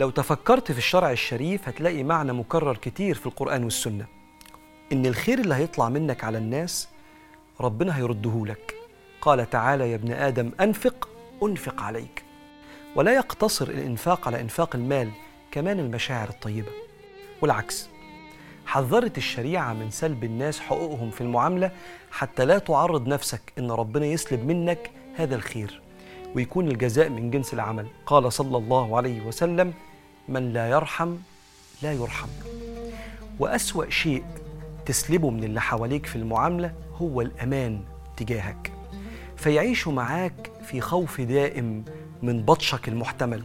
لو تفكرت في الشرع الشريف هتلاقي معنى مكرر كتير في القرآن والسنة. إن الخير اللي هيطلع منك على الناس ربنا هيرده لك. قال تعالى يا ابن آدم أنفق أنفق عليك. ولا يقتصر الإنفاق على إنفاق المال كمان المشاعر الطيبة. والعكس حذرت الشريعة من سلب الناس حقوقهم في المعاملة حتى لا تعرض نفسك إن ربنا يسلب منك هذا الخير ويكون الجزاء من جنس العمل. قال صلى الله عليه وسلم من لا يرحم لا يرحم. وأسوأ شيء تسلبه من اللي حواليك في المعاملة هو الأمان تجاهك. فيعيشوا معاك في خوف دائم من بطشك المحتمل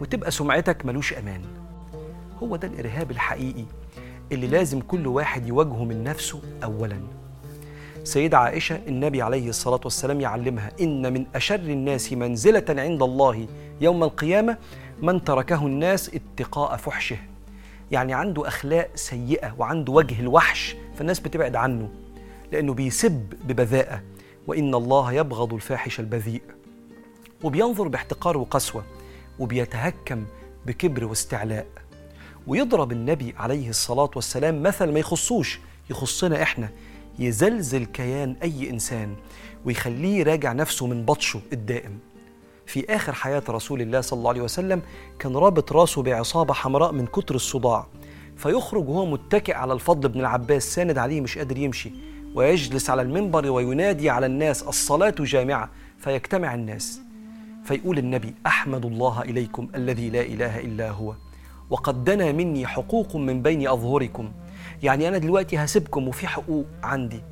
وتبقى سمعتك ملوش أمان. هو ده الإرهاب الحقيقي اللي لازم كل واحد يواجهه من نفسه أولاً. سيدة عائشة النبي عليه الصلاة والسلام يعلمها إن من أشر الناس منزلة عند الله يوم القيامة من تركه الناس اتقاء فحشه. يعني عنده أخلاق سيئة وعنده وجه الوحش فالناس بتبعد عنه لأنه بيسب ببذاءة. وإن الله يبغض الفاحش البذيء. وبينظر باحتقار وقسوة وبيتهكم بكبر واستعلاء. ويضرب النبي عليه الصلاة والسلام مثل ما يخصوش يخصنا إحنا. يزلزل كيان أي إنسان ويخليه يراجع نفسه من بطشه الدائم. في آخر حياة رسول الله صلى الله عليه وسلم كان رابط راسه بعصابة حمراء من كتر الصداع. فيخرج وهو متكئ على الفضل بن العباس ساند عليه مش قادر يمشي ويجلس على المنبر وينادي على الناس الصلاة جامعة فيجتمع الناس. فيقول النبي أحمد الله إليكم الذي لا إله إلا هو وقد دنا مني حقوق من بين أظهركم. يعني أنا دلوقتي هسيبكم وفي حقوق عندي.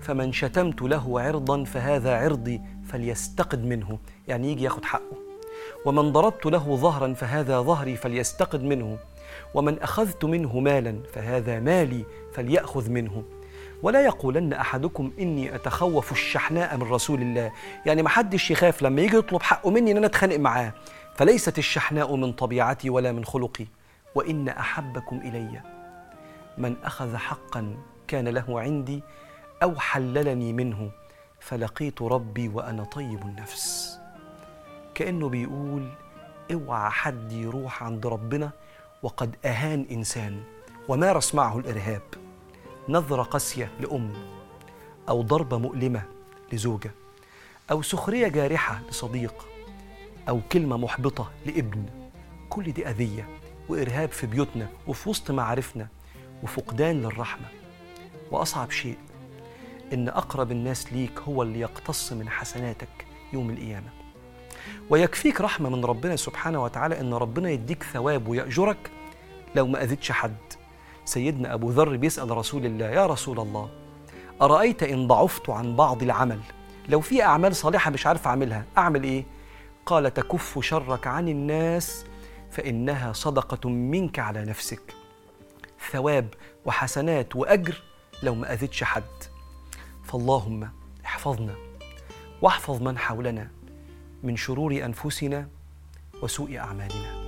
فمن شتمت له عرضا فهذا عرضي فليستقد منه. يعني يجي ياخد حقه. ومن ضربت له ظهرا فهذا ظهري فليستقد منه. ومن أخذت منه مالا فهذا مالي فليأخذ منه. ولا يقولن أحدكم إني أتخوف الشحناء من رسول الله. يعني ما حدش يخاف لما يجي يطلب حقه مني إن أنا أتخانق معاه. فليست الشحناء من طبيعتي ولا من خلقي. وإن أحبكم إليّ. من أخذ حقا كان له عندي أو حللني منه. فلقيت ربي وأنا طيب النفس. كأنه بيقول اوعى حد يروح عند ربنا وقد أهان إنسان ومارس معه الإرهاب نظرة قاسية لأم أو ضربة مؤلمة لزوجة أو سخرية جارحة لصديق أو كلمة محبطة لابن. كل دي أذية وإرهاب في بيوتنا وفي وسط معارفنا وفقدان للرحمة وأصعب شيء إن أقرب الناس ليك هو اللي يقتص من حسناتك يوم القيامة. ويكفيك رحمة من ربنا سبحانه وتعالى إن ربنا يديك ثواب ويأجرك لو ما أذيتش حد. سيدنا أبو ذر بيسأل رسول الله يا رسول الله أرأيت إن ضعفت عن بعض العمل؟ لو في أعمال صالحة مش عارف أعملها أعمل إيه؟ قال تكف شرك عن الناس فإنها صدقة منك على نفسك. ثواب وحسنات وأجر لو ما أذيتش حد. فاللهم احفظنا واحفظ من حولنا من شرور أنفسنا وسوء أعمالنا.